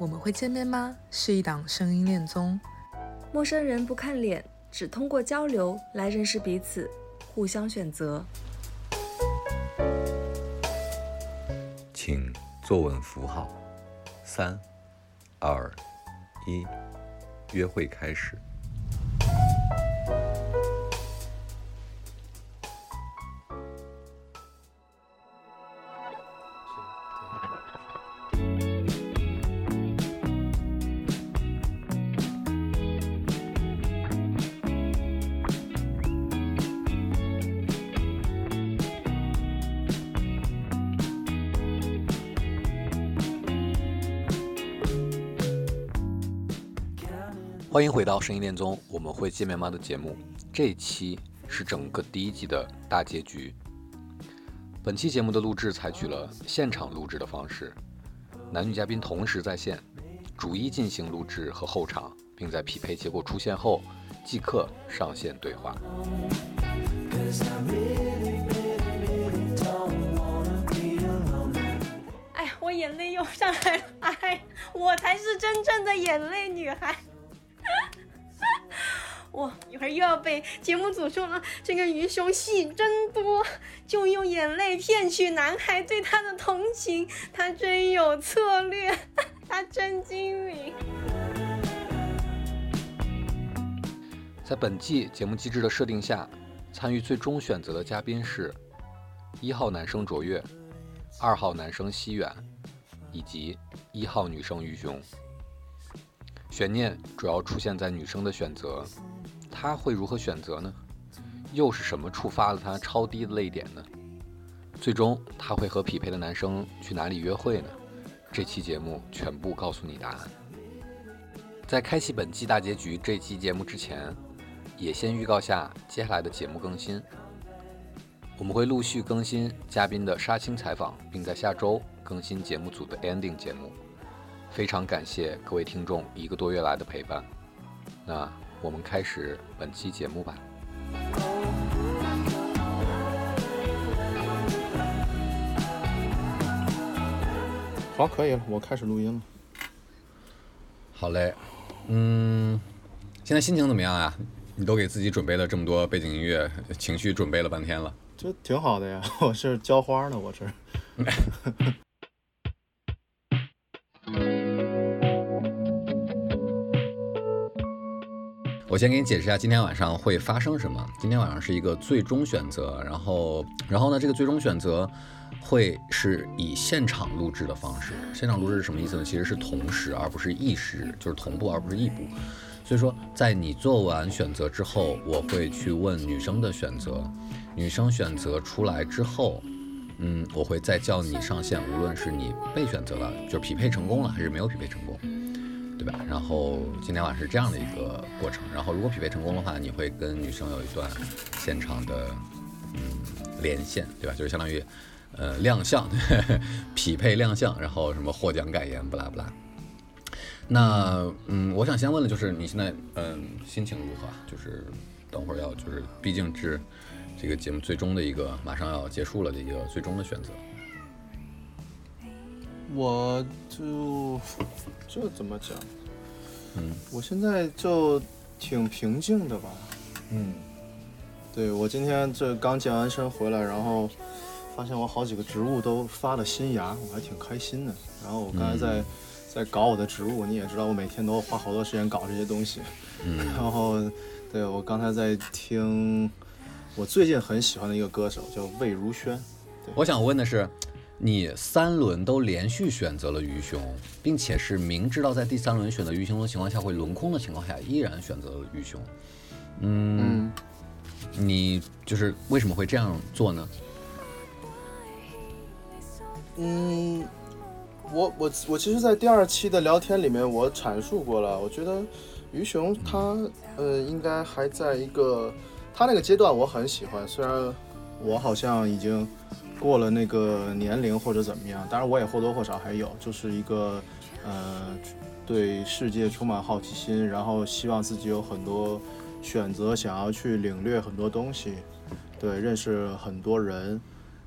我们会见面吗？是一档声音恋综，陌生人不看脸，只通过交流来认识彼此，互相选择。请坐稳扶好，三、二、一，约会开始。回到声音恋综，我们会见面吗的节目。这一期是整个第一季的大结局。本期节目的录制采取了现场录制的方式，男女嘉宾同时在线，逐一进行录制和后场，并在匹配结果出现后即刻上线对话。哎呀，我眼泪又上来了！哎，我才是真正的眼泪女孩。哇一会儿又要被节目组说了，这个鱼熊戏真多，就用眼泪骗取男孩对他的同情，他真有策略，他真精明。在本季节目机制的设定下，参与最终选择的嘉宾是：一号男生卓越，二号男生西远，以及一号女生于雄。悬念主要出现在女生的选择，她会如何选择呢？又是什么触发了她超低的泪点呢？最终她会和匹配的男生去哪里约会呢？这期节目全部告诉你答案。在开启本季大结局这期节目之前，也先预告下接下来的节目更新。我们会陆续更新嘉宾的杀青采访，并在下周更新节目组的 ending 节目。非常感谢各位听众一个多月来的陪伴，那我们开始本期节目吧。好，可以了，我开始录音了。好嘞，嗯，现在心情怎么样啊？你都给自己准备了这么多背景音乐，情绪准备了半天了。这挺好的呀，我是浇花呢，我这。我先给你解释一下今天晚上会发生什么。今天晚上是一个最终选择，然后，然后呢，这个最终选择会是以现场录制的方式。现场录制是什么意思呢？其实是同时，而不是一时，就是同步而不是异步。所以说，在你做完选择之后，我会去问女生的选择，女生选择出来之后，嗯，我会再叫你上线，无论是你被选择了，就匹配成功了，还是没有匹配成功。对吧？然后今天晚上是这样的一个过程。然后如果匹配成功的话，你会跟女生有一段现场的嗯连线，对吧？就是相当于呃亮相，匹配亮相，然后什么获奖感言不拉不拉。那嗯，我想先问的就是你现在嗯心情如何？就是等会儿要就是毕竟是这个节目最终的一个马上要结束了的一个最终的选择。我就这怎么讲？嗯，我现在就挺平静的吧。嗯，对我今天这刚健完身回来，然后发现我好几个植物都发了新芽，我还挺开心的。然后我刚才在在搞我的植物，你也知道，我每天都花好多时间搞这些东西。嗯，然后对我刚才在听我最近很喜欢的一个歌手叫魏如萱。我想问的是。你三轮都连续选择了鱼熊，并且是明知道在第三轮选择鱼熊的情况下会轮空的情况下，依然选择了鱼熊。嗯，你就是为什么会这样做呢？嗯，我我我其实，在第二期的聊天里面，我阐述过了。我觉得鱼熊他呃，应该还在一个他那个阶段，我很喜欢。虽然我好像已经。过了那个年龄或者怎么样，当然我也或多或少还有，就是一个，呃，对世界充满好奇心，然后希望自己有很多选择，想要去领略很多东西，对，认识很多人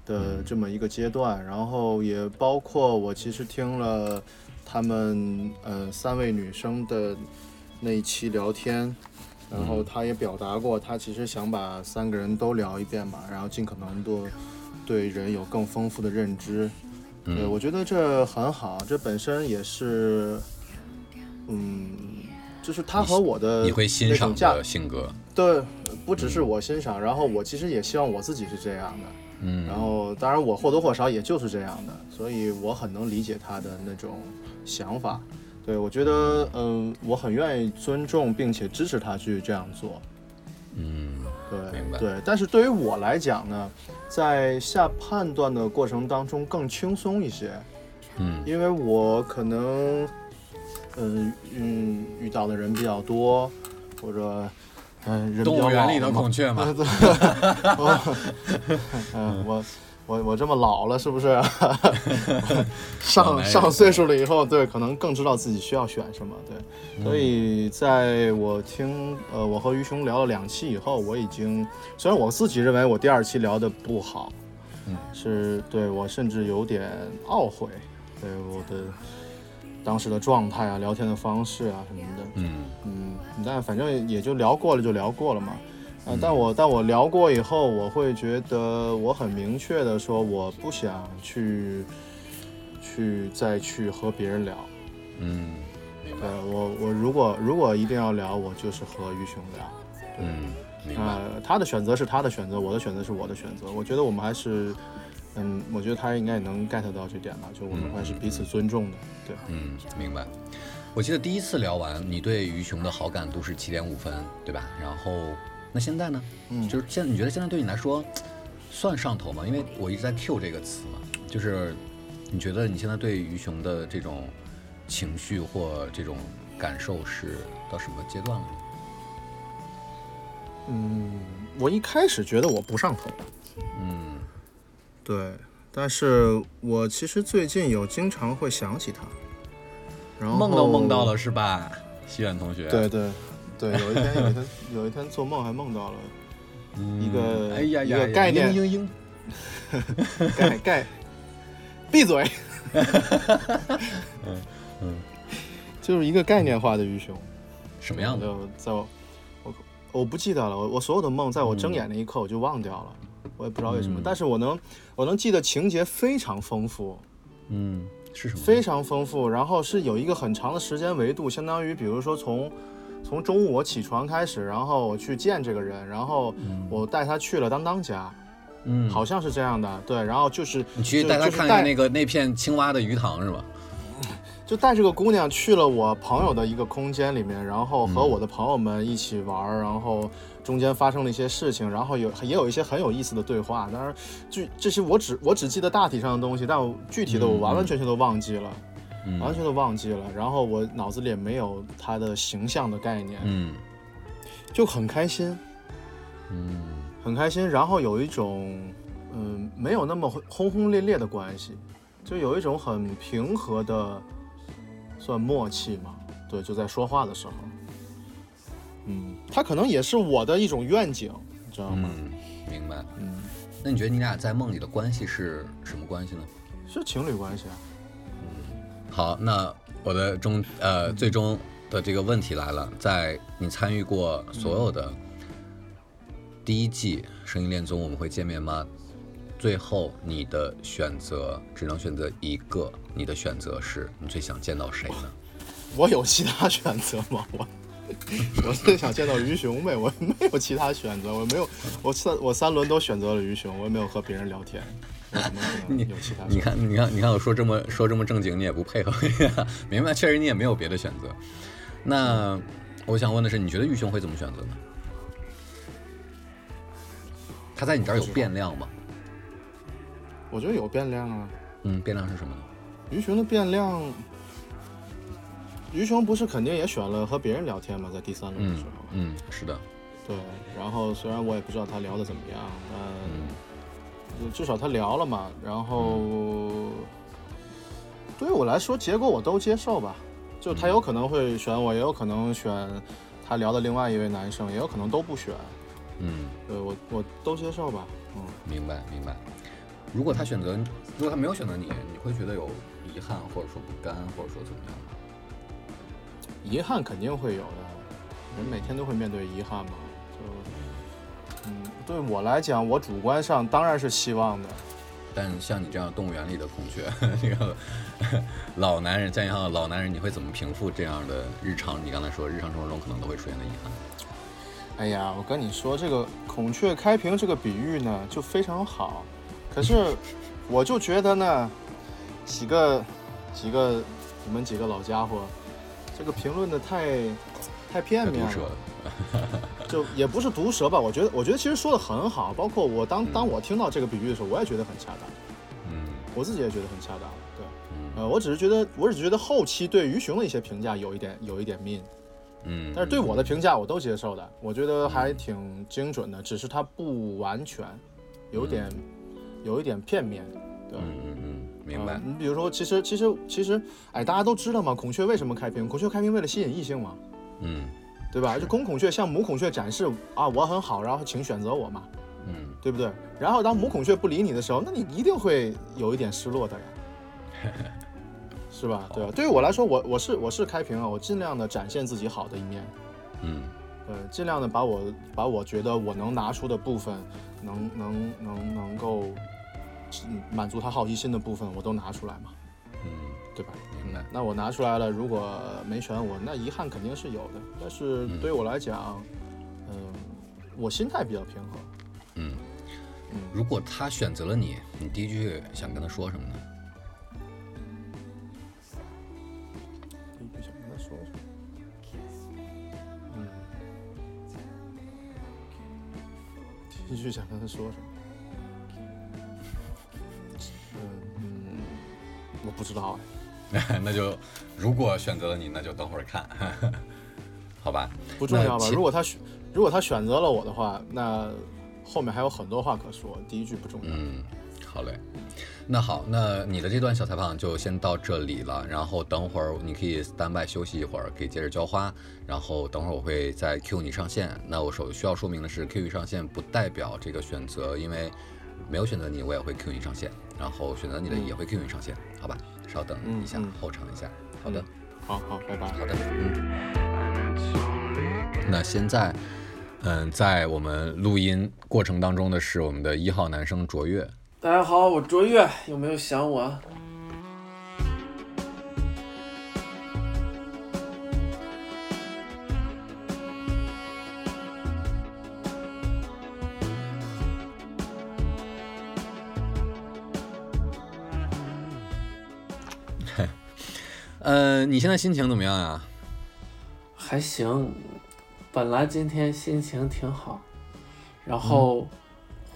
的这么一个阶段。然后也包括我其实听了他们呃三位女生的那一期聊天，然后他也表达过，他其实想把三个人都聊一遍嘛，然后尽可能多对人有更丰富的认知。对，嗯我觉得这很好，这本身也是，嗯，就是他和我的你会欣赏那种价的性格，对，不只是我欣赏，然后我其实也希望我自己是这样的。嗯，然后当然我或多或少也就是这样的，所以我很能理解他的那种想法。对我觉得，嗯、我很愿意尊重并且支持他去这样做。嗯，对明白对，但是对于我来讲呢，在下判断的过程当中更轻松一些，嗯。因为我可能，嗯嗯，遇到的人比较多，或者嗯、人比动物园里的孔雀嘛，嗯，我我我这么老了，是不是？老 上上岁数了以后，对，可能更知道自己需要选什么，对。嗯所以在我听呃我和于雄聊了两期以后，我已经虽然我自己认为我第二期聊的不好，嗯，是对我甚至有点懊悔，对我的当时的状态啊、聊天的方式啊什么的，嗯嗯，但反正也就聊过了就聊过了嘛。啊、但我但我聊过以后，我会觉得我很明确的说，我不想去去再去和别人聊。嗯，明白对，我我如果如果一定要聊，我就是和于雄聊。嗯，明啊、白，他的选择是他的选择，我的选择是我的选择。我觉得我们还是，嗯，我觉得他应该也能 get 到这点吧，就我们还是彼此尊重的。对，嗯，明白。我记得第一次聊完，你对于雄的好感度是七点五分，对吧？然后那现在呢？嗯就是现在你觉得现在对你来说算上头吗？因为我一直在 Q 这个词嘛，就是你觉得你现在对于熊的这种情绪或这种感受是到什么阶段了呢？嗯，我一开始觉得我不上头，嗯对，但是我其实最近有经常会想起他，然后梦都梦到了。是吧，西远同学？对对对，有一天有一天有一天做梦还梦到了嗯，一个哎呀呀，一个概念嘤嘤嘤盖盖，闭嘴。嗯嗯，就是一个概念化的鱼熊。什么样的？就在我我我不记得了，我我所有的梦在我睁嗯眼那一刻我就忘掉了，我也不知道为什么，嗯但是我能我能记得情节非常丰富，嗯，是什么？非常丰富，然后是有一个很长的时间维度，相当于比如说从。从中午我起床开始，然后我去见这个人，然后我带他去了当当家，嗯，好像是这样的，对，然后就是你去带他看那个那片青蛙的鱼塘是吧？就带这个姑娘去了我朋友的一个空间里面，然后和嗯我的朋友们一起玩儿，然后中间发生了一些事情，然后有也有一些很有意思的对话。当然，具这些我只我只记得大体上的东西，但我具体的我完完全全都忘记了，嗯完全都忘记了。然后我脑子里也没有他的形象的概念，嗯就很开心，嗯很开心。然后有一种嗯没有那么轰轰烈烈的关系，就有一种很平和的算默契嘛。对，就在说话的时候，嗯，他可能也是我的一种愿景，你知道吗？嗯，明白。嗯，那你觉得你俩在梦里的关系是什么关系呢？是情侣关系啊。好，那我的终呃最终的这个问题来了，在你参与过所有的第一季《声音恋综》，我们会见面吗？最后你的选择只能选择一个，你的选择是你最想见到谁呢？我有其他选择吗？我我最想见到于雄呗，我没有其他选择，我没有，我三我三轮都选择了于雄，我也没有和别人聊天，我怎么可能有其他选择？你看，你看，你看，我说这么说这么正经，你也不配合，明白？确实你也没有别的选择。那我想问的是，你觉得玉雄会怎么选择呢？他在你这儿有变量吗？我觉得有变量啊。嗯，变量是什么呢？于雄的变量，于雄不是肯定也选了和别人聊天吗？在第三轮的时嗯候，嗯，是的，对。然后虽然我也不知道他聊的怎么样，嗯但至少他聊了嘛。然后对于我来说，结果我都接受吧。就他有可能会选我，也有可能选他聊的另外一位男生，也有可能都不选。嗯，对我我都接受吧。嗯，明白明白。如果他选择，如果他没有选择你，你会觉得有遗遗憾，或者说不甘，或者说怎么样吗？遗憾肯定会有的，人每天都会面对遗憾嘛。对我来讲，我主观上当然是希望的。但像你这样动物园里的孔雀，这个老男人，这样老男人，你会怎么平复这样的日常？你刚才说日常生活中可能都会出现的遗憾。哎呀，我跟你说，这个孔雀开屏这个比喻呢，就非常好。可是，我就觉得呢，几个几个你们几个老家伙，这个评论的太太片面了。就也不是毒舌吧？我觉得，我觉得其实说的很好。包括我当当我听到这个比喻的时候，我也觉得很恰当。嗯，我自己也觉得很恰当。对，呃，我只是觉得，我只是觉得后期对于熊的一些评价有一点有一点 mean。嗯，但是对我的评价我都接受的，我觉得还挺精准的，只是它不完全，有点有一点片面。对，嗯嗯嗯，明白。你比如说，其实其实其实，哎，大家都知道嘛，孔雀为什么开屏？孔雀开屏为了吸引异性嘛。嗯。对吧？就公孔雀向母孔雀展示啊，我很好，然后请选择我嘛，嗯，对不对？然后当母孔雀不理你的时候，那你一定会有一点失落的呀，是吧？对吧？对于我来说，我我是我是开屏啊，我尽量的展现自己好的一面，嗯，对，尽量的把我把我觉得我能拿出的部分，能能能能够满足他好奇心的部分，我都拿出来嘛，嗯，对吧？明白。那我拿出来了，如果没选我，那遗憾肯定是有的。但是对于我来讲，嗯，我心态比较平和。嗯嗯。如果他选择了你，你第一句想跟他说什么呢？第一句想跟他说什么？嗯。第一句想跟他说什么？嗯嗯，我不知道哎。那就，如果选择了你，那就等会儿看，好吧？不重要吧？如果他选，如果他选择了我的话，那后面还有很多话可说。第一句不重要。嗯，好嘞。那好，那你的这段小采访就先到这里了。然后等会儿你可以 stand by 休息一会儿，可以接着浇花。然后等会儿我会再 Q 你上线。那我首需要说明的是，Q 你上线不代表这个选择，因为没有选择你，我也会 Q 你上线。然后选择你的也会 Q 你上线，好吧？稍等一下，后场一下。好的，好好，拜拜。好的，嗯。那现在，嗯，在我们录音过程当中的是我们的一号男生卓越。大家好，我卓越，有没有想我？呃，你现在心情怎么样呀？还行，本来今天心情挺好，然后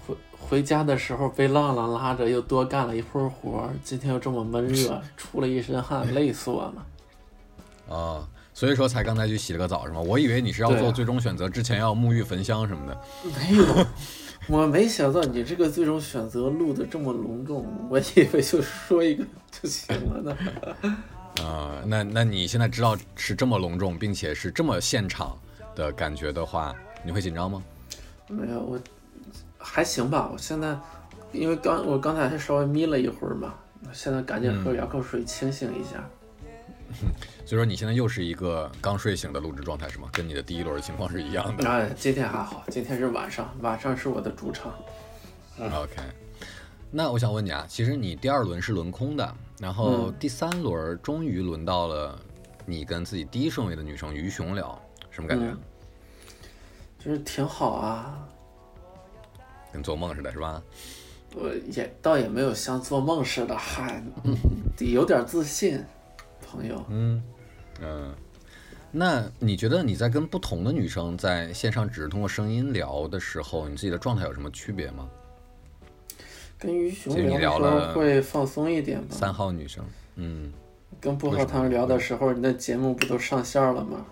回回家的时候被浪浪拉着又多干了一会儿活，今天又这么闷热，出了一身汗，累死我了。哦，所以说才刚才去洗了个澡是吗？我以为你是要做最终选择之前要沐浴焚香什么的。没有，我没想到你这个最终选择录的这么隆重，我以为就说一个就行了呢。啊，那那你现在知道是这么隆重，并且是这么现场的感觉的话，你会紧张吗？没有，我还行吧。我现在因为刚我刚才还稍微眯了一会儿嘛，现在赶紧喝两口水清醒一下。所以说你现在又是一个刚睡醒的录制状态是吗？跟你的第一轮情况是一样的。哎，今天还好，今天是晚上，晚上是我的主场。OK，那我想问你啊，其实你第二轮是轮空的。然后第三轮终于轮到了你跟自己第一顺位的女生于熊聊，什么感觉？就是挺好啊，跟做梦似的，是吧？我也倒也没有像做梦似的，嗨，得有点自信，朋友。嗯嗯，那你觉得你在跟不同的女生在线上只是通过声音聊的时候，你自己的状态有什么区别吗？跟于熊聊的时候会放松一点吧。三号女生，嗯，跟薄荷糖聊的时候，你的节目不都上线了吗？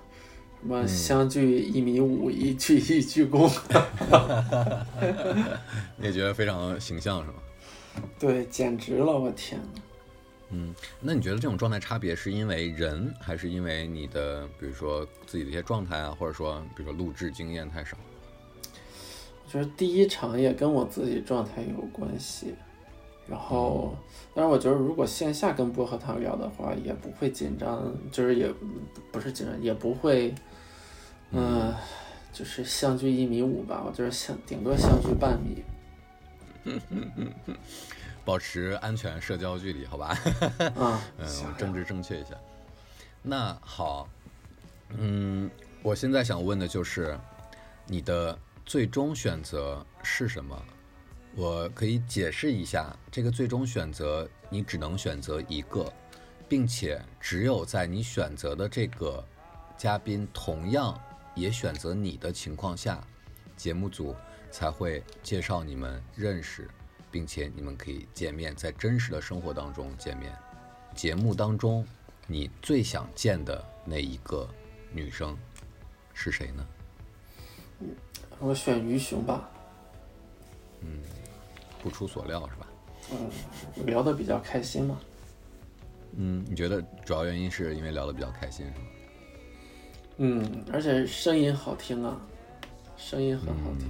什么相距一米五，一鞠一鞠躬，你也觉得非常形象是吗？对，简直了，我天呐。嗯，那你觉得这种状态差别是因为人，还是因为你的，比如说自己的一些状态啊，或者说，比如说录制经验太少？我觉得第一场也跟我自己状态有关系，然后，但是我觉得如果线下跟薄荷糖聊的话，也不会紧张，就是也不是紧张，也不会，嗯、就是相距一米五吧，我觉得相顶多相距半米。保持安全社交距离，好吧？啊，嗯，政治正确一下。那好，嗯，我现在想问的就是，你的最终选择是什么？我可以解释一下，这个最终选择你只能选择一个，并且只有在你选择的这个嘉宾同样也选择你的情况下，节目组才会介绍你们认识，并且你们可以见面，在真实的生活当中见面。节目当中，你最想见的那一个女生是谁呢？嗯我选鱼熊吧，嗯不出所料是吧？嗯，聊得比较开心嘛。嗯，你觉得主要原因是因为聊得比较开心是吗？嗯，而且声音好听啊，声音很好听。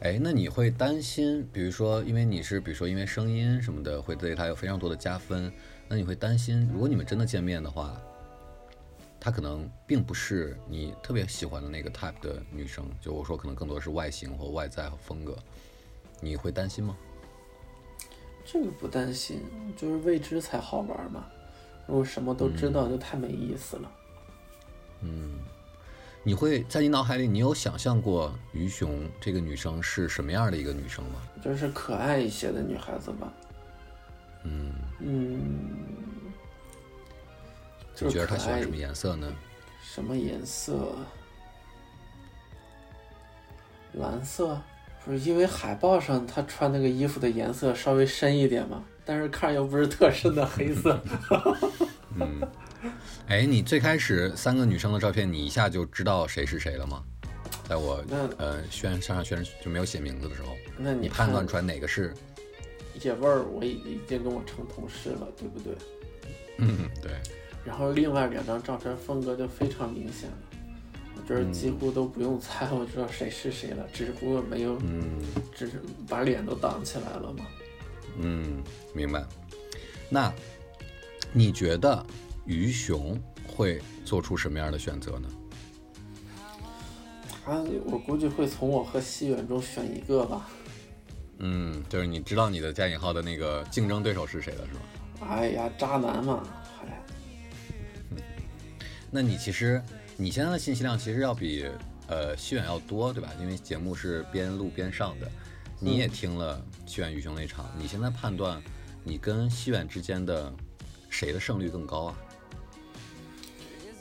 哎，那你会担心，比如说，因为你是，比如说因为声音什么的，会对他有非常多的加分，那你会担心，如果你们真的见面的话，她可能并不是你特别喜欢的那个 type 的女生，就我说可能更多是外形或外在和风格，你会担心吗？这个不担心，就是未知才好玩嘛。如果什么都知道，就太没意思了。嗯你会在你脑海里，你有想象过于熊这个女生是什么样的一个女生吗？就是可爱一些的女孩子吧。嗯，嗯，就你觉得他喜欢什么颜色呢？什么颜色？蓝色，不是因为海报上他穿那个衣服的颜色稍微深一点嘛，但是看又不是特深的黑色。嗯，哎，你最开始三个女生的照片，你一下就知道谁是谁了吗？在我那呃宣上上宣就没有写名字的时候，那你你判断出来哪个是？姐味儿，我已已经跟我成同事了，对不对？嗯，对，然后另外两张照片风格就非常明显了，我这儿几乎都不用猜，我知道谁是谁了，只不过没有，嗯只是把脸都挡起来了嘛。嗯，明白。那你觉得于熊会做出什么样的选择呢？他我估计会从我和西远中选一个吧。嗯，就是你知道你的加引号的那个竞争对手是谁了，是吗？哎呀，渣男嘛，嗨，那你其实你现在的信息量其实要比呃西远要多，对吧？因为节目是边录边上的，你也听了西远于熊那场，你现在判断你跟西远之间的谁的胜率更高啊？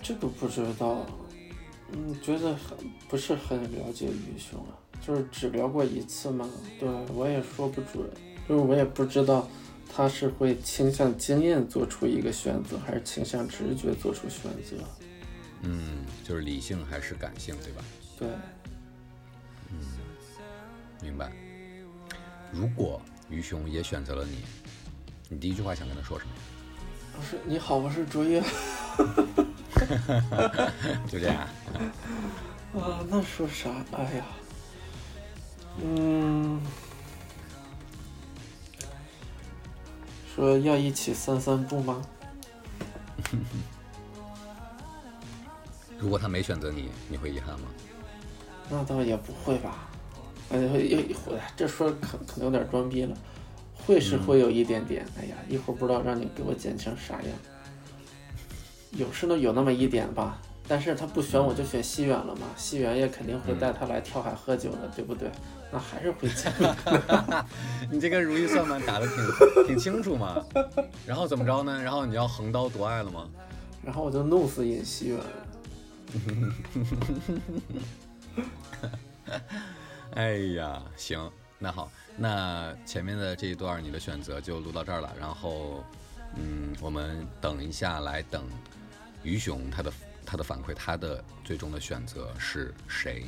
这个不知道，嗯，觉得很不是很了解于兄啊，就是只聊过一次嘛，对我也说不准，就是我也不知道他是会倾向经验做出一个选择，还是倾向直觉做出选择。嗯，就是理性还是感性，对吧？对，嗯明白。如果于兄也选择了你，你第一句话想跟他说什么？我是你好，我是卓越。就这样。啊，那说啥？哎呀，嗯，说要一起散散步吗？如果他没选择你，你会遗憾吗？那倒也不会吧。哎，会会这说可可能有点装逼了，会是会有一点点。哎呀，一会儿不知道让你给我剪成啥样。有是呢，有那么一点吧。但是他不选我就选西远了嘛，西远也肯定会带他来跳海喝酒的，对不对？那还是会剪。你这个如意算盘打的挺 挺清楚嘛。然后怎么着呢？然后你要横刀夺爱了吗？然后我就弄死尹西远。哎呀，行，那好，那前面的这一段你的选择就录到这儿了。然后，嗯，我们等一下来等于熊他的他的反馈，他的最终的选择是谁？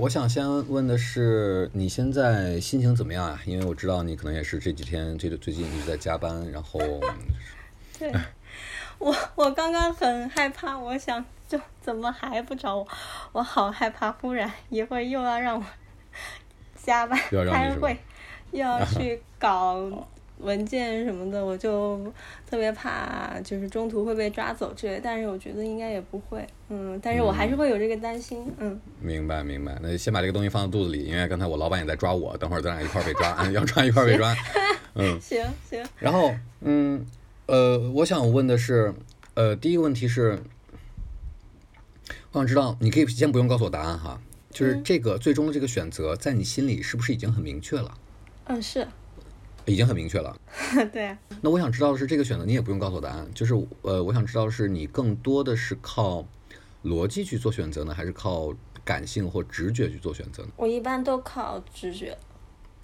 我想先问的是，你现在心情怎么样啊？因为我知道你可能也是这几天这个最近一直在加班，然后对，我我刚刚很害怕，我想就怎么还不找我？我好害怕，忽然一会儿又要让我 加班开会，又要 去搞文件什么的，我就特别怕，就是中途会被抓走之类。但是我觉得应该也不会，嗯，但是我还是会有这个担心，嗯，明白明白，那先把这个东西放到肚子里，因为刚才我老板也在抓我，等会儿咱俩一块儿被抓，要抓一块儿被抓。嗯，行行，然后嗯呃，我想问的是，呃，第一个问题是，我想知道，你可以先不用告诉我答案哈，就是嗯这个最终的这个选择，在你心里是不是已经很明确了？嗯，是已经很明确了。对啊，那我想知道的是，这个选择你也不用告诉我答案，就是呃，我想知道的是你更多的是靠逻辑去做选择呢，还是靠感性或直觉去做选择呢？我一般都靠直觉，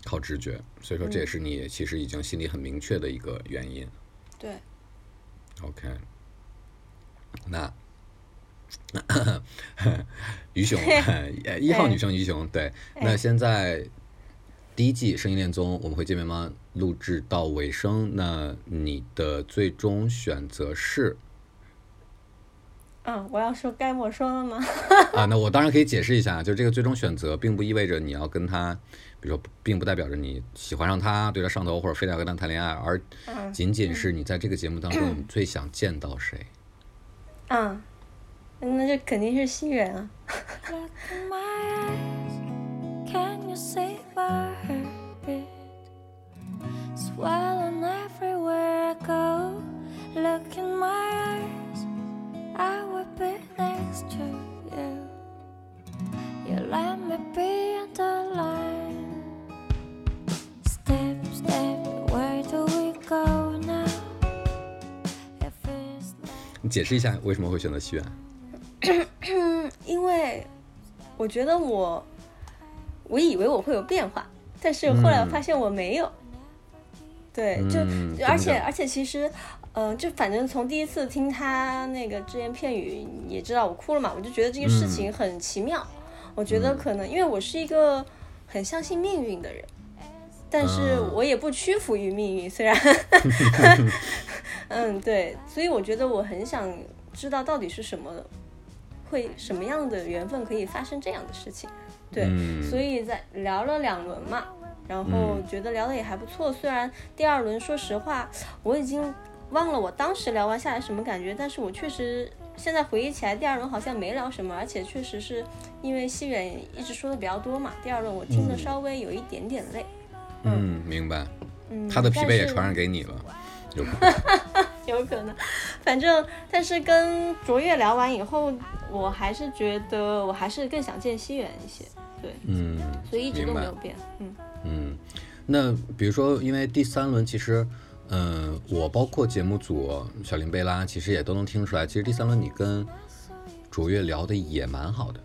靠直觉，所以说这也是你其实已经心里很明确的一个原因。对，OK，那 于熊，呃 一号女生于熊，对，那现在第一季《声音恋综》我们会见面吗？录制到尾声，那你的最终选择是嗯，我要说该我说了吗？啊？那我当然可以解释一下，就这个最终选择，并不意味着你要跟他，比如说，并不代表着你喜欢上他，对他上头，或者非得要跟他谈恋爱，而嗯仅仅是你在这个节目当中，你最想见到谁？嗯，那这肯定是西人啊。My eyes, can you see my heartbeat? Swelling everywhere I go. Look in my eyes, I will be next to you. You let me be on the line. Step, step, where do we go now? If it's 你解释一下为什么会选择西园？因为我觉得我，我以为我会有变化，但是后来我发现我没有。对，就、嗯而且而且其实，嗯、就反正从第一次听他那个只言片语，也知道我哭了嘛，我就觉得这个事情很奇妙。我觉得可能因为我是一个很相信命运的人，但是啊。我也不屈服于命运，虽然，嗯，对，所以我觉得我很想知道到底是什么，会什么样的缘分可以发生这样的事情，对，嗯所以在聊了两轮嘛，然后嗯觉得聊的也还不错，虽然第二轮说实话我已经忘了我当时聊完下来什么感觉，但是我确实现在回忆起来第二轮好像没聊什么，而且确实是因为西远一直说的比较多嘛，第二轮我听的稍微有一点点累，嗯，明白。嗯，他的疲惫也传染给你了，有可能。有可能，反正但是跟卓越聊完以后，我还是觉得我还是更想见西远一些，对，嗯，所以一直都没有变，嗯嗯，那比如说，因为第三轮其实，嗯、我包括节目组小林贝拉，其实也都能听出来，其实第三轮你跟卓越聊的也蛮好的。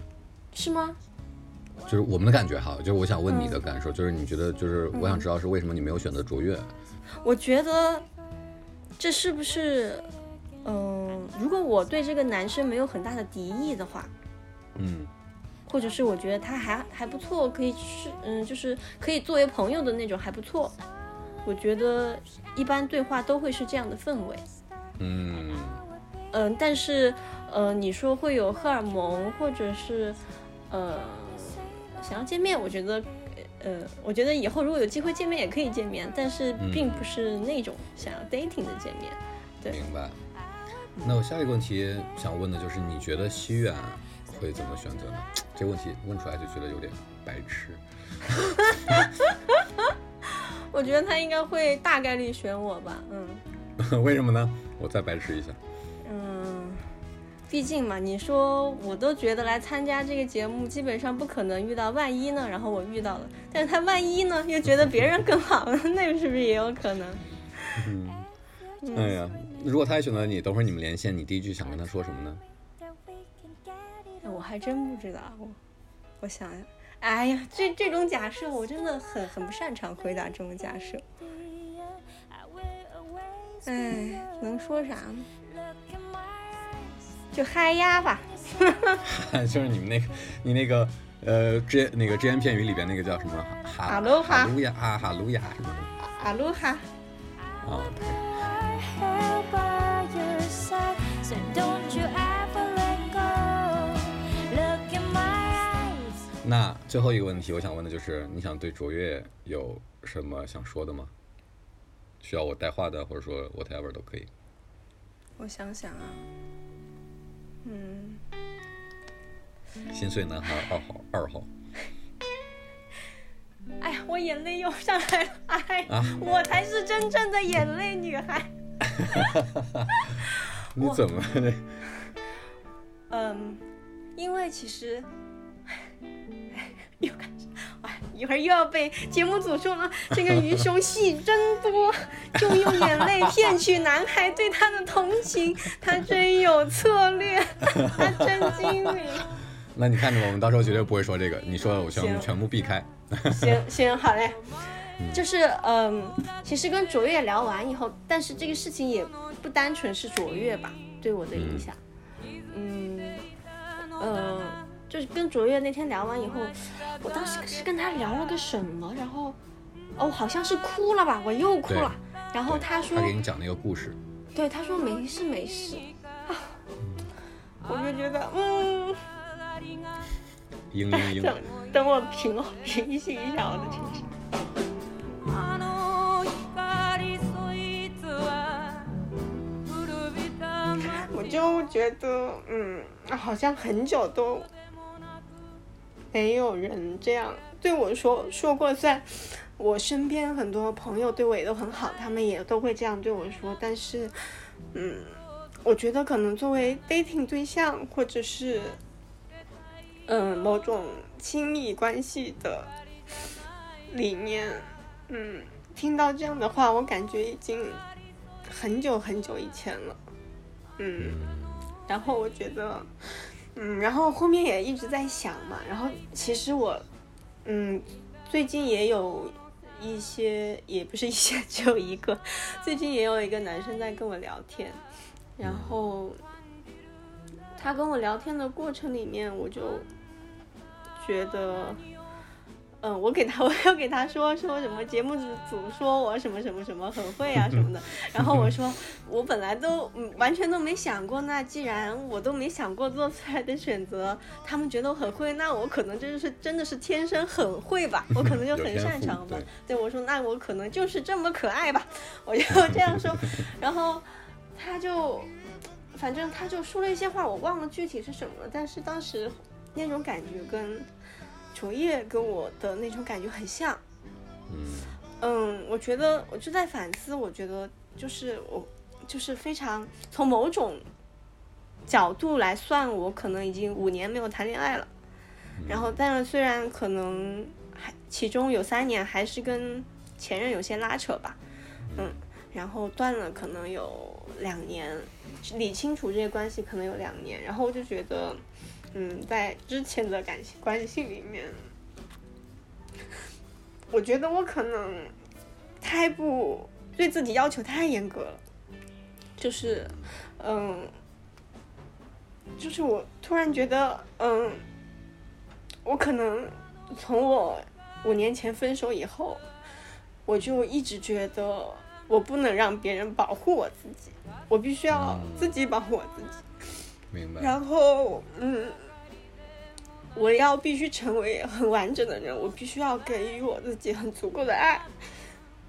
是吗？就是我们的感觉哈，就是我想问你的感受，就是你觉得，就是我想知道是为什么你没有选择卓越？我觉得这是不是，嗯、如果我对这个男生没有很大的敌意的话，嗯或者是我觉得他还还不错，可以是嗯，就是可以作为朋友的那种还不错。我觉得一般对话都会是这样的氛围，嗯嗯，但是呃，你说会有荷尔蒙，或者是呃想要见面，我觉得呃，我觉得以后如果有机会见面也可以见面，但是并不是那种想要 dating 的见面。对明白。那我下一个问题想问的就是，你觉得西苑会怎么选择呢？这个问题问出来就觉得有点白痴。我觉得他应该会大概率选我吧，嗯 为什么呢？我再白痴一下。嗯，毕竟嘛，你说我都觉得来参加这个节目，基本上不可能遇到万一呢，然后我遇到了，但是他万一呢，又觉得别人更好，那是不是也有可能？嗯，哎呀，如果他也选择你，等会儿你们连线，你第一句想跟他说什么呢？我还真不知道，我我想想，哎呀，这这种假设我真的很很不擅长回答这种假设。哎，能说啥呢？look in my eyes. 就嗨呀吧。就是你们那个，你那个，呃，只那个只言片语里边那个叫什么？哈哈喽哈哈鲁呀，哈哈鲁呀什么的哈鲁哈。啊那最后一个问题，我想问的就是，你想对卓越有什么想说的吗？需要我带话的，或者说 whatever 都可以。我想想啊，嗯，心碎男孩二号，二号 哎呀，我眼泪又上来了，哎，啊，我才是真正的眼泪女孩。你怎么了？嗯，因为其实，哎，又开始，哎，一会儿又要被节目组说了，这个鱼兄戏真多，就用眼泪骗取男孩对他的同情，他真有策略，他真精明。那你看着我们到时候绝对不会说这个，你说的我全部全部避开。行行，好嘞。就是嗯，其实跟卓越聊完以后，但是这个事情也不单纯是卓越吧，对我的影响。嗯，呃，就是跟卓越那天聊完以后，我当时是跟他聊了个什么，然后哦，好像是哭了吧，我又哭了。然后对他说他，给你讲那个故事，对，他说没事没事啊，我就觉得嗯，嘤嘤嘤等。等我平平息一下我的情绪。あの光そいつは古びた我就觉得，嗯，好像很久都 没有人这样对我说说过。在我身边很多朋友对我也都很好，他们也都会这样对我说，但是，嗯，我觉得可能作为 dating 对象，或者是，嗯，某种亲密关系的里面，嗯，听到这样的话，我感觉已经很久很久以前了。嗯，然后我觉得，嗯，然后后面也一直在想嘛，然后其实我，嗯，最近也有一些，也不是一些，只有一个，最近也有一个男生在跟我聊天，然后他跟我聊天的过程里面，我就觉得。嗯，我给他，我要给他说说什么节目组说我什么什么什么很会啊什么的，然后我说我本来都嗯完全都没想过，那既然我都没想过做出来的选择，他们觉得我很会，那我可能真的是真的是天生很会吧，我可能就很擅长吧对。对我说，那我可能就是这么可爱吧，我就 这样说，然后他就反正他就说了一些话，我忘了具体是什么了，但是当时那种感觉跟卓越跟我的那种感觉很像。嗯嗯，我觉得我就在反思，我觉得就是我就是非常从某种角度来算，我可能已经五年没有谈恋爱了。然后，但是虽然可能还其中有三年还是跟前任有些拉扯吧，嗯，然后断了可能有两年，理清楚这些关系可能有两年，然后我就觉得，嗯，在之前的感情关系里面，我觉得我可能太不对自己要求太严格了，就是，嗯，就是我突然觉得，嗯，我可能从我五年前分手以后，我就一直觉得我不能让别人保护我自己，我必须要嗯。自己保护我自己。明白。然后，嗯，我要必须成为很完整的人，我必须要给予我自己很足够的爱，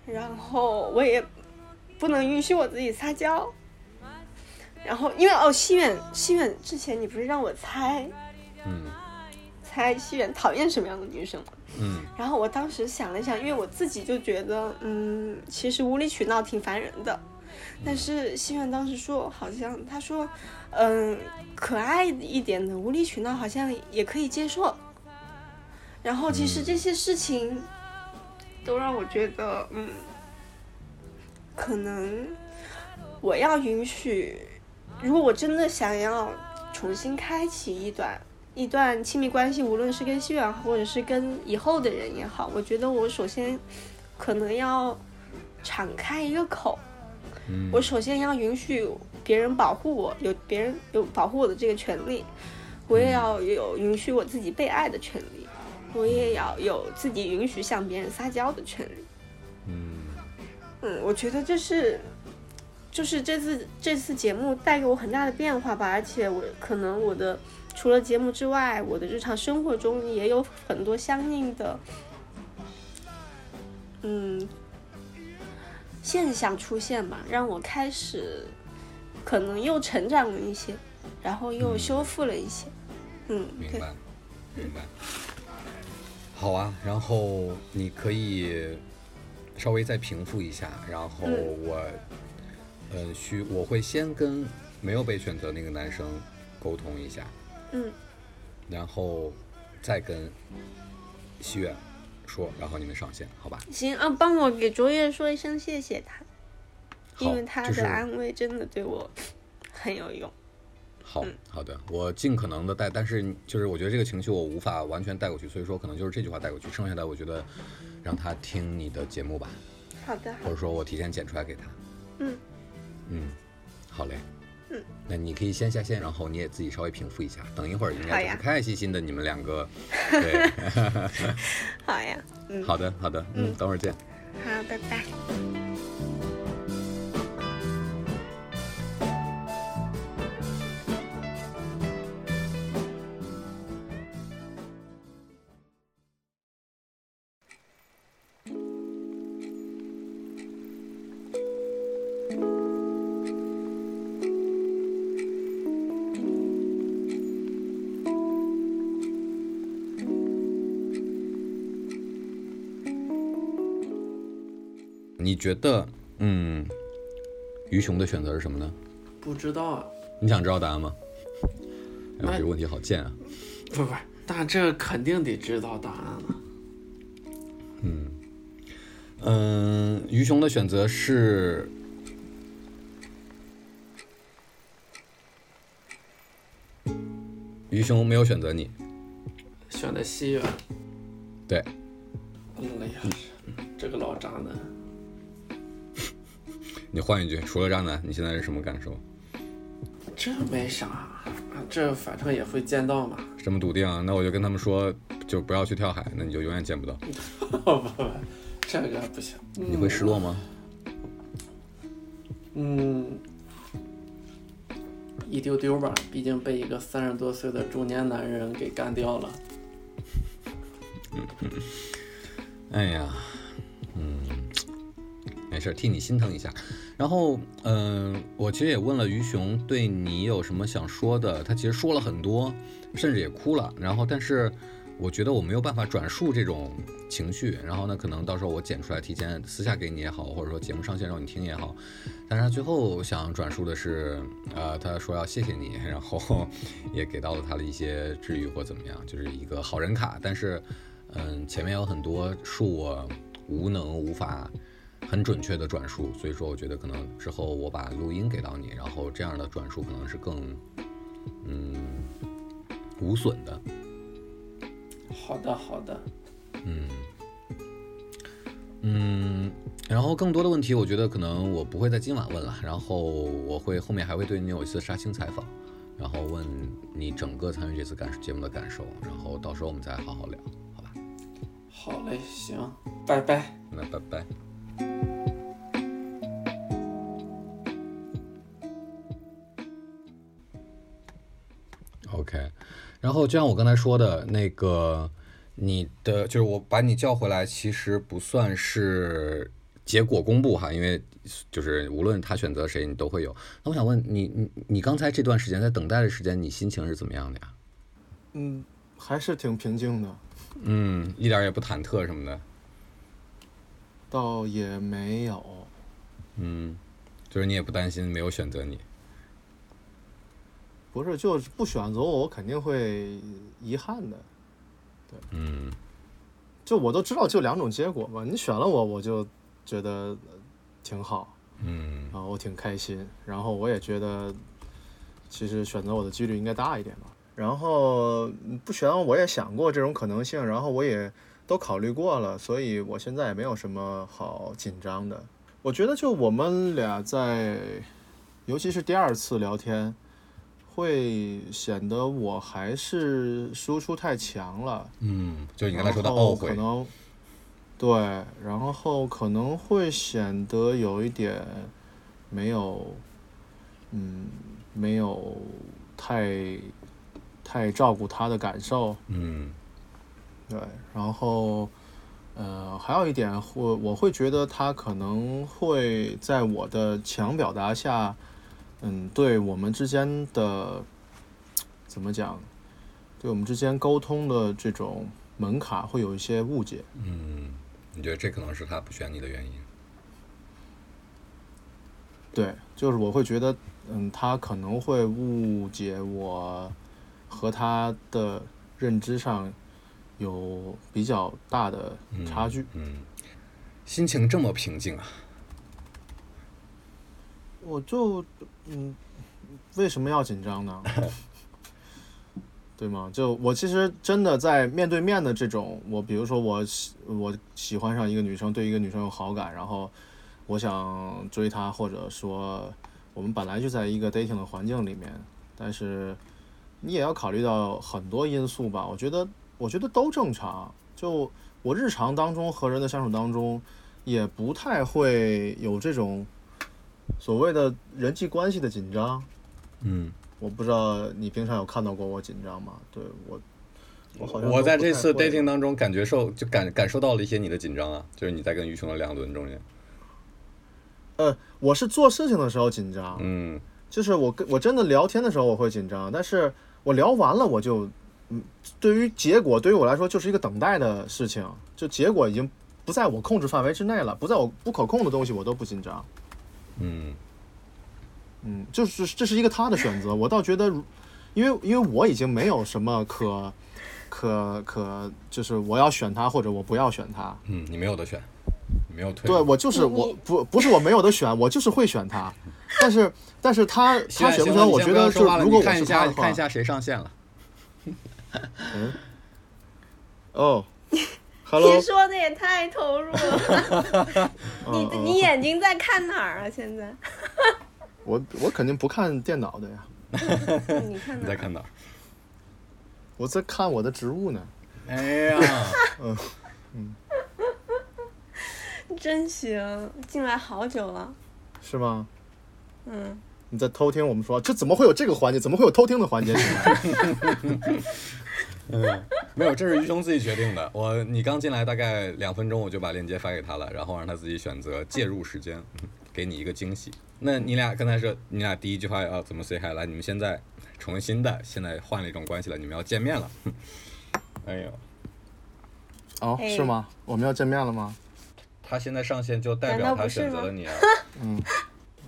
然后我也不能允许我自己撒娇。然后，因为哦，西远，西远之前你不是让我猜嗯猜西远讨厌什么样的女生吗？嗯然后我当时想了想，因为我自己就觉得，嗯，其实无理取闹挺烦人的。但是西远当时说，好像他说，嗯，可爱一点的无理取闹好像也可以接受。然后其实这些事情都让我觉得，嗯，可能我要允许，如果我真的想要重新开启一段一段亲密关系，无论是跟西远或者是跟以后的人也好，我觉得我首先可能要敞开一个口，嗯，我首先要允许别人保护我，有别人有保护我的这个权利，我也要有允许我自己被爱的权利，我也要有自己允许向别人撒娇的权利。嗯。嗯，我觉得这是就是这次这次节目带给我很大的变化吧，而且我可能我的除了节目之外，我的日常生活中也有很多相应的，嗯，现象出现吧，让我开始可能又成长了一些，然后又修复了一些，嗯，明白，明白。好啊，然后你可以稍微再平复一下，然后嗯。我，呃，需我会先跟没有被选择那个男生沟通一下，嗯，然后再跟西月说，然后你们上线，好吧？行啊，帮我给卓越说一声谢谢他，因为他的安慰真的对我很有用。好嗯好的，我尽可能的带，但是就是我觉得这个情绪我无法完全带过去，所以说可能就是这句话带过去，剩下的我觉得让他听你的节目吧，好的，或者说我提前剪出来给他。嗯嗯，好嘞。嗯，那你可以先下线，然后你也自己稍微平复一下，等一会儿应该就是开开心心的你们两个。对，好呀，嗯，好的好的，嗯，嗯等会儿见。好，拜拜。觉得，嗯，于雄的选择是什么呢？不知道啊，你想知道答案吗？哎呦，这个问题好贱啊！不不，那这肯定得知道答案了。嗯嗯，于雄的选择是，于雄没有选择你，选的西远，对，哎呀，这个老渣男，你换一句，除了渣男，你现在是什么感受？这没啥，啊这反正也会见到嘛。这么笃定啊？那我就跟他们说，就不要去跳海，那你就永远见不到。不不不，这个不行。你会失落吗？嗯，一丢丢吧，毕竟被一个三十多岁的中年男人给干掉了。哎呀，嗯，没事，替你心疼一下。然后，嗯、我其实也问了于雄对你有什么想说的，他其实说了很多，甚至也哭了。然后，但是我觉得我没有办法转述这种情绪。然后呢，可能到时候我剪出来，提前私下给你也好，或者说节目上线让你听也好。但是他最后想转述的是，呃，他说要谢谢你，然后 也给到了他的一些治愈或怎么样，就是一个好人卡。但是，嗯，前面有很多恕我无能无法很准确的转述，所以说我觉得可能之后我把录音给到你，然后这样的转述可能是更嗯无损的。好的好的，嗯，嗯，然后更多的问题，我觉得可能我不会在今晚问了，然后我会后面还会对你有一次杀青采访，然后问你整个参与这次感节目的感受，然后到时候我们再好好聊，好吧？好嘞，行，拜拜。那拜拜。OK，然后就像我刚才说的那个，你的就是我把你叫回来，其实不算是结果公布哈，因为就是无论他选择谁，你都会有。那我想问你，你你刚才这段时间在等待的时间，你心情是怎么样的呀？嗯，还是挺平静的，嗯，一点儿也不忐忑什么的。倒也没有。嗯，就是你也不担心没有选择你。不是，就是不选择我，我肯定会遗憾的。对嗯就我都知道就两种结果嘛，你选了我，我就觉得呃挺好，嗯然后我挺开心，然后我也觉得其实选择我的几率应该大一点吧。然后嗯不选我，我也想过这种可能性，然后我也都考虑过了，所以我现在也没有什么好紧张的。我觉得就我们俩在，尤其是第二次聊天，会显得我还是输出太强了。嗯，就是你刚才说的懊悔可。能对，然后可能会显得有一点没有，嗯，没有太太照顾他的感受，嗯对，然后，呃，还有一点我，我会觉得他可能会在我的强表达下，嗯，对我们之间的怎么讲，对我们之间沟通的这种门槛会有一些误解。嗯，你觉得这可能是他不选你的原因？对，就是我会觉得，嗯，他可能会误解我和他的认知上有比较大的差距。嗯，心情这么平静啊？我就嗯，为什么要紧张呢？对吗？就我其实真的在面对面的这种，我比如说我喜我喜欢上一个女生，对一个女生有好感，然后我想追她，或者说我们本来就在一个 dating 的环境里面，但是你也要考虑到很多因素吧。我觉得我觉得都正常。就我日常当中和人的相处当中，也不太会有这种所谓的人际关系的紧张。嗯，我不知道你平常有看到过我紧张吗？对我，我好像我在这次 dating 当中感觉受就感感受到了一些你的紧张啊，就是你在跟于雄的两轮中间，呃，我是做事情的时候紧张，嗯就是我跟我真的聊天的时候我会紧张，但是我聊完了我就，嗯，对于结果对于我来说就是一个等待的事情，就结果已经不在我控制范围之内了，不在我不可控的东西我都不紧张，嗯。嗯，就是这是一个他的选择，我倒觉得如，因为因为我已经没有什么可可可，就是我要选他或者我不要选他，嗯，你没有得选，你没有退，对我就是我不不是我没有的选，我就是会选他，但是但是他他选不选，我觉得就如果我看一是他的话下看一，下谁上线了，嗯。哦 ，Hello，你说的也太投入了，你你眼睛在看哪儿啊？现在 我我肯定不看电脑的呀，你看哪？你在看哪儿？我在看我的植物呢。哎呀，嗯嗯真行，进来好久了。是吗？嗯，你在偷听我们说，这怎么会有这个环节？怎么会有偷听的环节？嗯，没有，这是于兄自己决定的。我你刚进来大概两分钟，我就把链接发给他了，然后让他自己选择介入时间，嗯给你一个惊喜。那你俩刚才说，你俩第一句话要怎么 say hi？来，你们现在重新的，现在换了一种关系了，你们要见面了。哎呦，哦，哎是吗？我们要见面了吗？他现在上线就代表他选择了你啊，嗯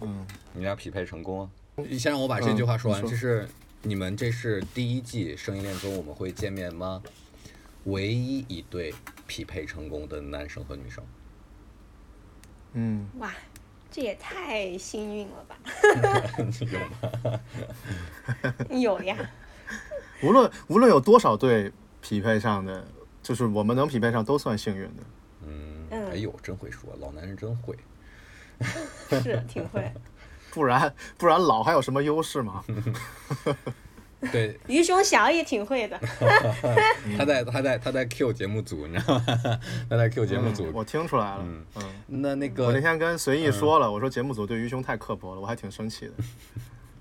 嗯，你俩匹配成功啊！先让我把这句话说完，嗯你说这是你们这是第一季《声音恋综》我们会见面吗？唯一一对匹配成功的男生和女生。嗯，哇，这也太幸运了吧？有吗？有呀，无论无论有多少对匹配上的，就是我们能匹配上都算幸运的。嗯，嗯哎呦，真会说，老男人真会。是挺会。不然 不然老还有什么优势吗？对，于兄小也挺会的。他在他在他在 Q 节目组，你知道吗？他在 Q 节目组。嗯我听出来了。嗯嗯，那那我那天跟随意说了，我说节目组对于兄太刻薄了，我还挺生气的。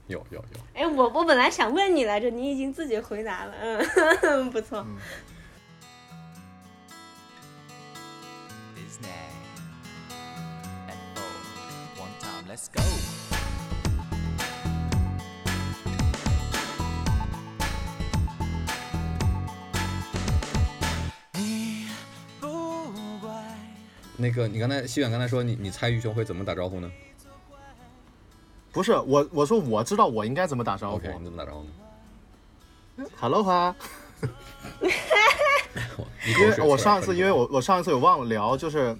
有有有，哎，我我本来想问你来着，你已经自己回答了，嗯，不错。Disney. 那个你刚才西远刚才说你你猜于兄会怎么打招呼呢不是我，我说我知道我应该怎么打招呼。？OK，你怎么打招呼呢？Hello 哈，因为我上一次因为我我上一次有忘了聊，就是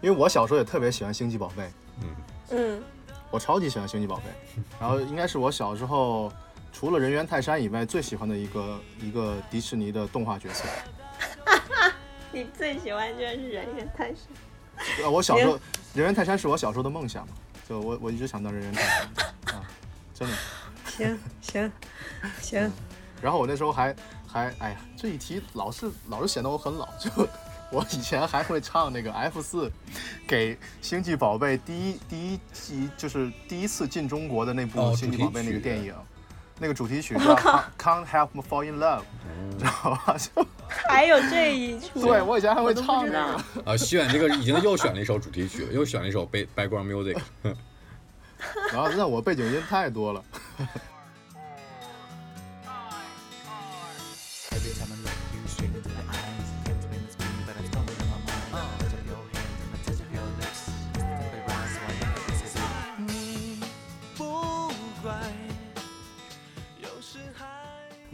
因为我小时候也特别喜欢星际宝贝，嗯嗯，我超级喜欢星际宝贝，然后应该是我小时候除了人猿泰山以外最喜欢的一个一个迪士尼的动画角色。你最喜欢就是人猿泰山。呃，我小时候人猿泰山是我小时候的梦想嘛，就我我一直想当人猿泰山 啊，真的。行行行，然后我那时候还还哎呀，这一题老是老是显得我很老，就我以前还会唱那个 F 四，给星际宝贝第一第一集就是第一次进中国的那部哦星际宝贝那个电影，那个主题曲叫 Can't Can't Help But Fall in Love，知道吧？就还有这一出，对我以前还会唱这知道个。啊，选这个已经又选了一首主题曲，又选了一首白 background music。然后那我背景音太多了。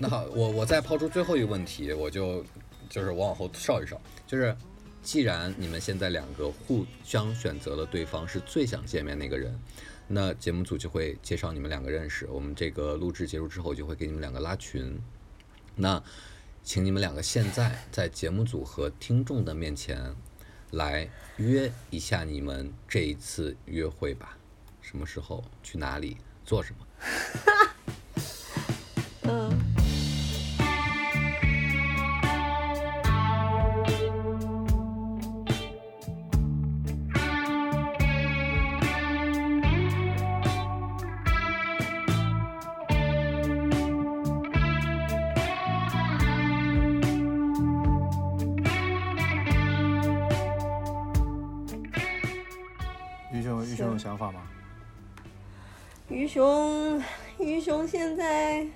那好，我我再抛出最后一个问题，我就就是我往后稍一稍，就是既然你们现在两个互相选择了对方是最想见面那个人，那节目组就会介绍你们两个认识。我们这个录制结束之后，就会给你们两个拉群。那请你们两个现在在节目组和听众的面前来约一下你们这一次约会吧，什么时候去哪里做什么？现在，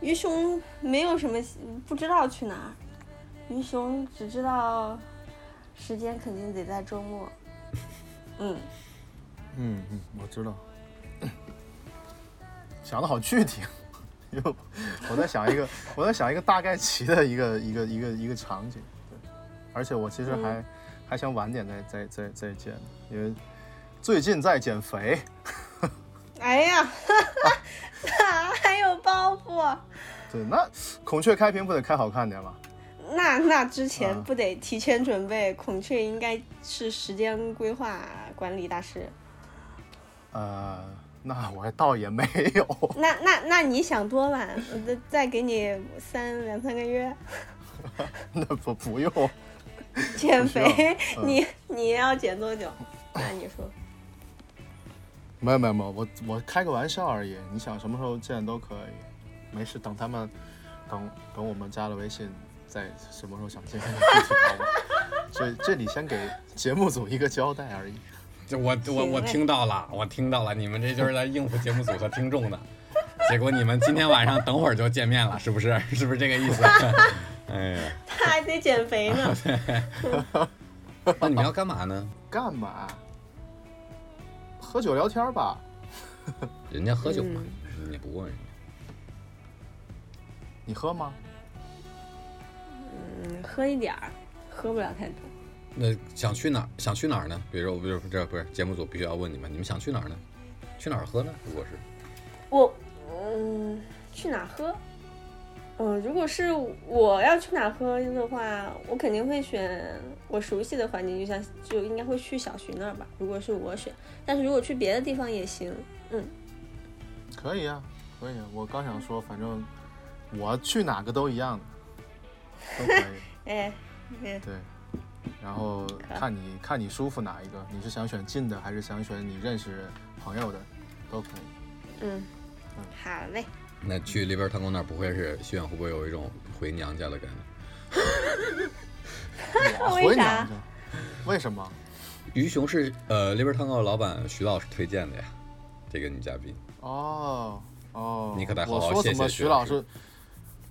鱼熊没有什么不知道去哪儿，鱼熊只知道时间肯定得在周末。嗯，嗯嗯，我知道。想的好具体，又我在想一个，我在想一个大概齐的一个一个一个一个场景。对，而且我其实还、还想晚点再再再再见，因为最近在减肥。哎呀，还有包袱，对，那孔雀开屏不得开好看点吗？那那之前啊不得提前准备？孔雀应该是时间规划管理大师。呃，那我倒也没有。那那那你想多晚？我再再给你三两三个月 那不不用。减肥你你要减多久？那你说。没有没有没有，我我开个玩笑而已。你想什么时候见都可以，没事。等他们，等等我们加了微信，再什么时候想见 具体讨论。所以这里先给节目组一个交代而已。就我我我听到了，我听到了，你们这就是在应付节目组和听众的，结果你们今天晚上等会儿就见面了，是不是？是不是这个意思？哎呀，他还得减肥呢。那你们要干嘛呢？干嘛？喝酒聊天吧。人家喝酒嘛，你不问人家。你喝吗？嗯，喝一点儿，喝不了太多。那想去哪儿？想去哪儿呢？比如说，比如说这不是节目组必须要问你们，你们想去哪儿呢？去哪儿喝呢？如果是我嗯，去哪儿喝？嗯，如果是我要去哪喝的话，我肯定会选我熟悉的环境，就像就应该会去小徐那儿吧。如果是我选，但是如果去别的地方也行。嗯，可以啊，可以啊。我刚想说，反正我去哪个都一样的，都可以。哎，哎，对，然后看你看你舒服哪一个，你是想选近的，还是想选你认识朋友的，都可以。嗯，好嘞。那去里边儿汤宫那儿，不会是徐远会不会有一种回娘家的感觉？我为啥回娘家，为什么？于雄是呃里边儿汤宫老板徐老师推荐的呀，这个女嘉宾。哦哦，你可得好好我说怎么谢谢徐老师徐老师，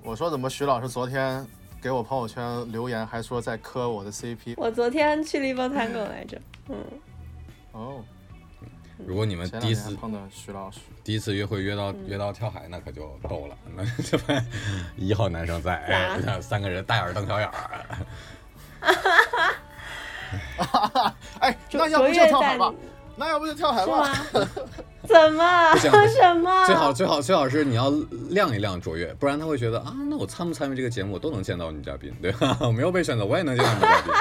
我说怎么徐老师昨天给我朋友圈留言，还说在磕我的 CP。我昨天去了一包探狗来着。嗯，哦，如果你们第一次碰到徐老师，第一次约会约到嗯约到跳海，那可就逗了。那这不一号男生在，哎，咋三个人大眼瞪小眼儿。哎，卓那要不就跳海吧？那要不就跳海是吧？吗？怎么？什么？最好最好最好是你要亮一亮卓越，不然他会觉得啊，那我参不参与这个节目，我都能见到女嘉宾，对吧？我没有被选择，我也能见到女嘉宾。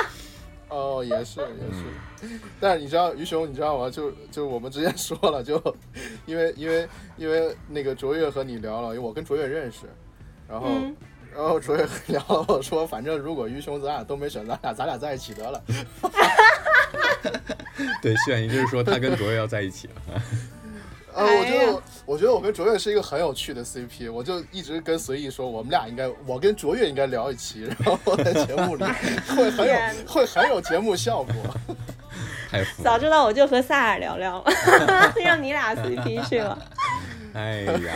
哦，也是也是。嗯，但是你知道于雄，你知道吗？就就我们之前说了，就因为因为因为那个卓越和你聊了，因为我跟卓越认识，然后、嗯然后卓越聊了我说，反正如果于雄咱俩都没选，咱俩咱俩在一起得了。对，徐远一就是说他跟卓越要在一起了。呃，我觉得我我觉得我跟卓越是一个很有趣的 CP，我就一直跟随意说，我们俩应该，我跟卓越应该聊一期，然后在节目里 会很有会很有节目效果。太服了早知道我就和萨尔聊聊了，让你俩 CP 去了。哎呀，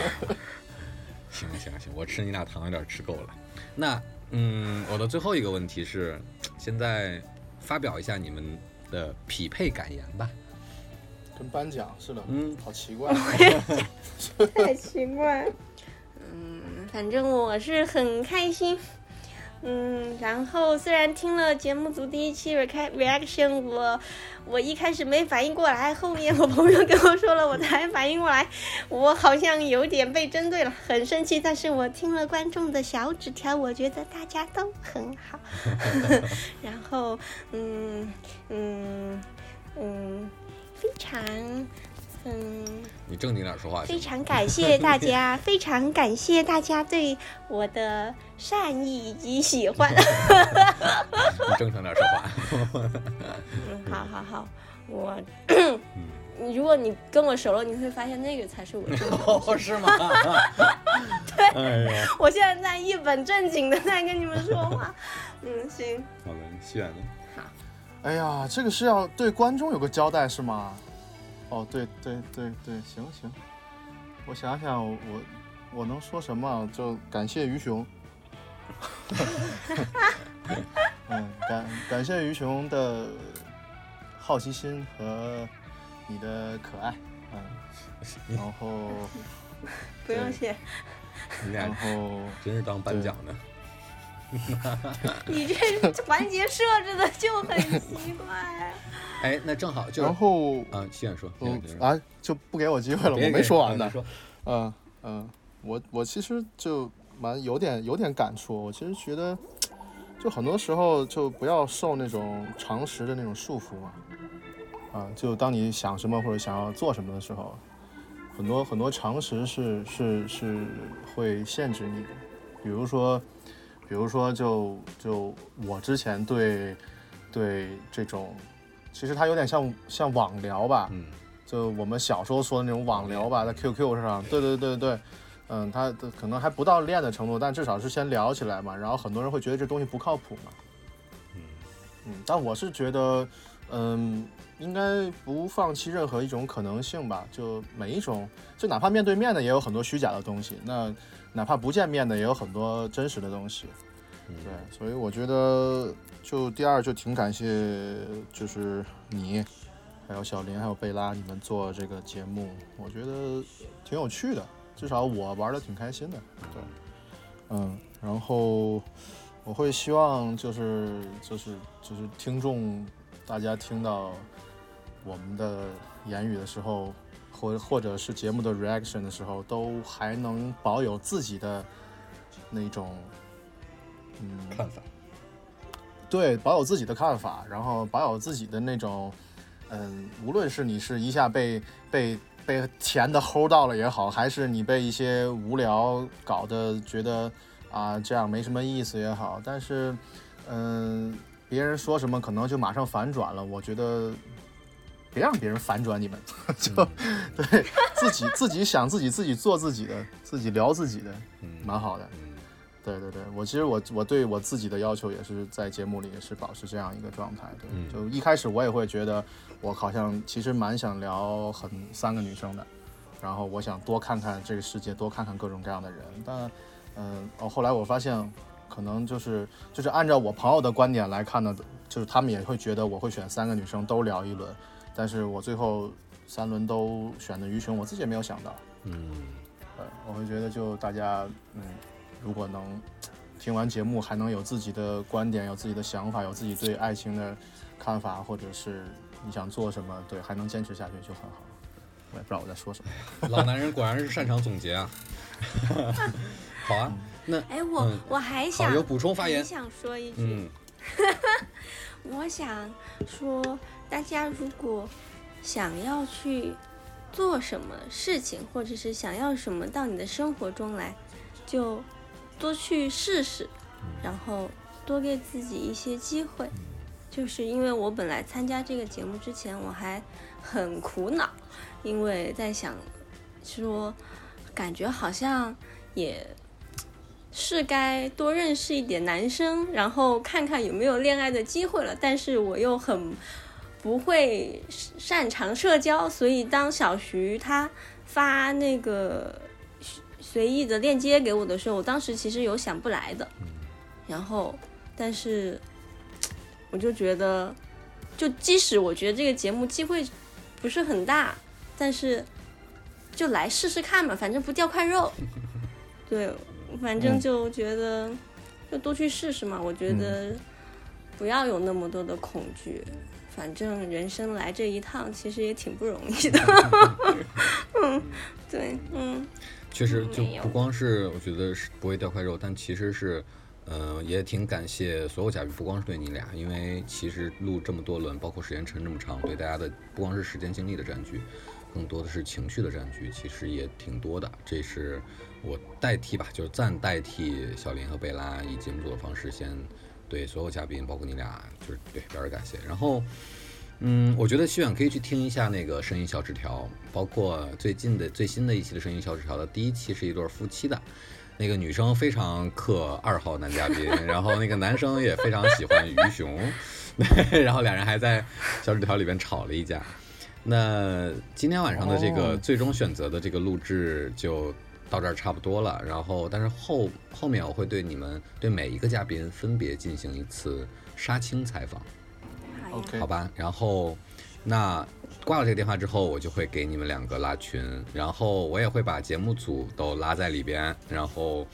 行行行，我吃你俩糖有点吃够了。那嗯，我的最后一个问题是，现在发表一下你们的匹配感言吧。跟颁奖似的，嗯好奇怪。太奇怪。嗯，反正我是很开心。嗯，然后虽然听了节目组第一期 re reaction，我我一开始没反应过来，后面我朋友跟我说了，我才反应过来，我好像有点被针对了，很生气。但是我听了观众的小纸条，我觉得大家都很好。然后，嗯嗯嗯，非常嗯。你正经点说话？非常感谢大家，非常感谢大家对我的善意以及喜欢。你正常点说话。嗯，好好好，我，你 如果你跟我熟了，你会发现那个才是我真的。哦，是吗？对。哎，我现在在一本正经的在跟你们说话。嗯，行，好了，徐远呢？哎呀，这个是要对观众有个交代是吗？哦，对对对对，行行，我想想，我我能说什么？就感谢于雄。嗯，感感谢于雄的好奇心和你的可爱，嗯，然后 不用谢。你然俩后 真是当颁奖的。你这环节设置的就很奇怪。哎，那正好就然后啊，徐远说，徐嗯远说啊，就不给我机会了，我没说完呢嗯嗯，我我其实就蛮有点有点感触。我其实觉得，就很多时候就不要受那种常识的那种束缚嘛。啊，就当你想什么或者想要做什么的时候，很多很多常识是是是会限制你的。比如说，比如说就就我之前对对这种，其实它有点像像网聊吧。嗯，就我们小时候说的那种网聊吧，在 QQ 上，对对对对，嗯，它可能还不到练的程度，但至少是先聊起来嘛。然后很多人会觉得这东西不靠谱嘛，嗯嗯，但我是觉得，嗯，应该不放弃任何一种可能性吧。就每一种，就哪怕面对面的也有很多虚假的东西，那哪怕不见面的也有很多真实的东西。对，所以我觉得，就第二就挺感谢，就是你，还有小林，还有贝拉，你们做这个节目，我觉得挺有趣的，至少我玩的挺开心的。对，嗯，然后我会希望就是就是就是听众大家听到我们的言语的时候，或或者是节目的 reaction 的时候，都还能保有自己的那种嗯看法。对，保有自己的看法，然后保有自己的那种，嗯，无论是你是一下被被被甜的齁到了也好，还是你被一些无聊搞得觉得啊这样没什么意思也好，但是，嗯，别人说什么可能就马上反转了，我觉得别让别人反转你们，就、对自己自己想自己自己做自己的，自己聊自己的，嗯，蛮好的。嗯对对对，我其实我我对我自己的要求也是在节目里也是保持这样一个状态。对，嗯就一开始我也会觉得我好像其实蛮想聊很三个女生的，然后我想多看看这个世界，多看看各种各样的人。但嗯，哦，后来我发现可能就是就是按照我朋友的观点来看呢，就是他们也会觉得我会选三个女生都聊一轮，但是我最后三轮都选的鱼熊，我自己也没有想到。嗯，呃，我会觉得就大家，嗯，如果能听完节目还能有自己的观点、有自己的想法、有自己对爱情的看法，或者是你想做什么，对，还能坚持下去就很好。我也不知道我在说什么。老男人果然是擅长总结啊。好啊，那哎，我、嗯我还好想有补充发言还。想说一句，嗯，我想说，大家如果想要去做什么事情，或者是想要什么到你的生活中来，就多去试试，然后多给自己一些机会。就是因为我本来参加这个节目之前，我还很苦恼，因为在想说，感觉好像也是该多认识一点男生，然后看看有没有恋爱的机会了。但是我又很不会擅长社交，所以当小徐他发那个随意的链接给我的时候，我当时其实有想不来的。然后，但是我就觉得，就即使我觉得这个节目机会不是很大，但是就来试试看嘛，反正不掉块肉。对，反正就觉得就多去试试嘛。我觉得不要有那么多的恐惧，反正人生来这一趟其实也挺不容易的。嗯，对，嗯。确实就不光是我觉得是不会掉块肉，但其实是，呃，也挺感谢所有嘉宾，不光是对你俩，因为其实录这么多轮，包括时间撑这么长，对大家的不光是时间精力的占据，更多的是情绪的占据，其实也挺多的。这是我代替吧，就是暂代替小林和贝拉以节目组的方式，先对所有嘉宾，包括你俩，就是对表示感谢。然后。嗯，我觉得希远可以去听一下那个声音小纸条，包括最近的最新的一期的声音小纸条的第一期是一对夫妻的，那个女生非常克二号男嘉宾，然后那个男生也非常喜欢于熊，对，然后两人还在小纸条里边吵了一架。那今天晚上的这个哦最终选择的这个录制就到这儿差不多了，然后但是后后面我会对你们对每一个嘉宾分别进行一次杀青采访。OK，好吧，然后那挂了这个电话之后，我就会给你们两个拉群，然后我也会把节目组都拉在里边，然后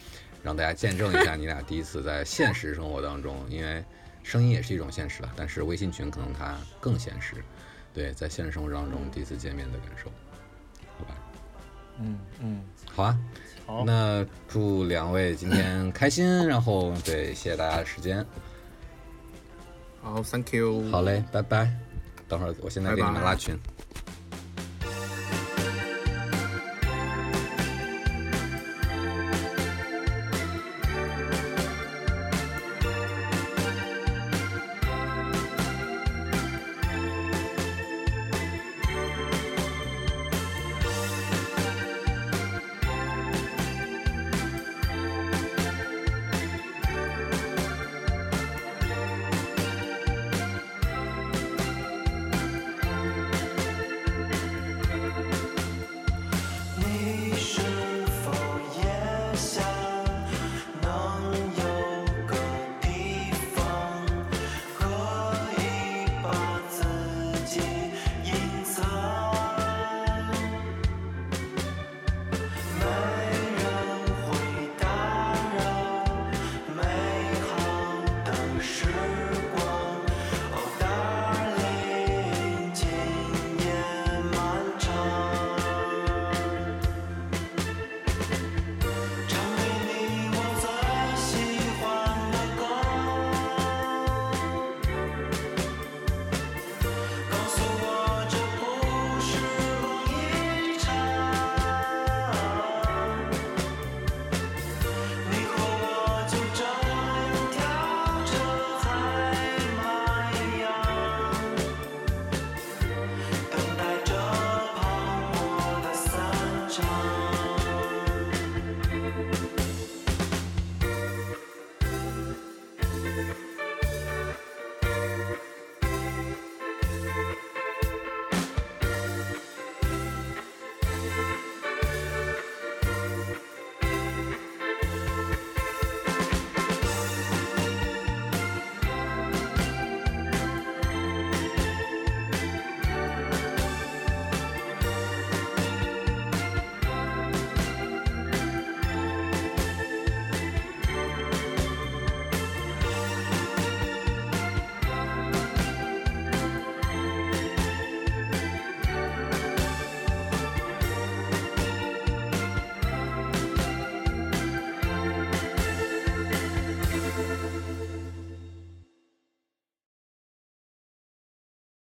让大家见证一下你俩第一次在现实生活当中，因为声音也是一种现实了，但是微信群可能它更现实，对，在现实生活当中第一次见面的感受，好吧，嗯嗯，好啊，好，那祝两位今天开心，然后对，谢谢大家的时间，好，Thank you，好嘞，拜拜，等会儿我现在给你们拉群。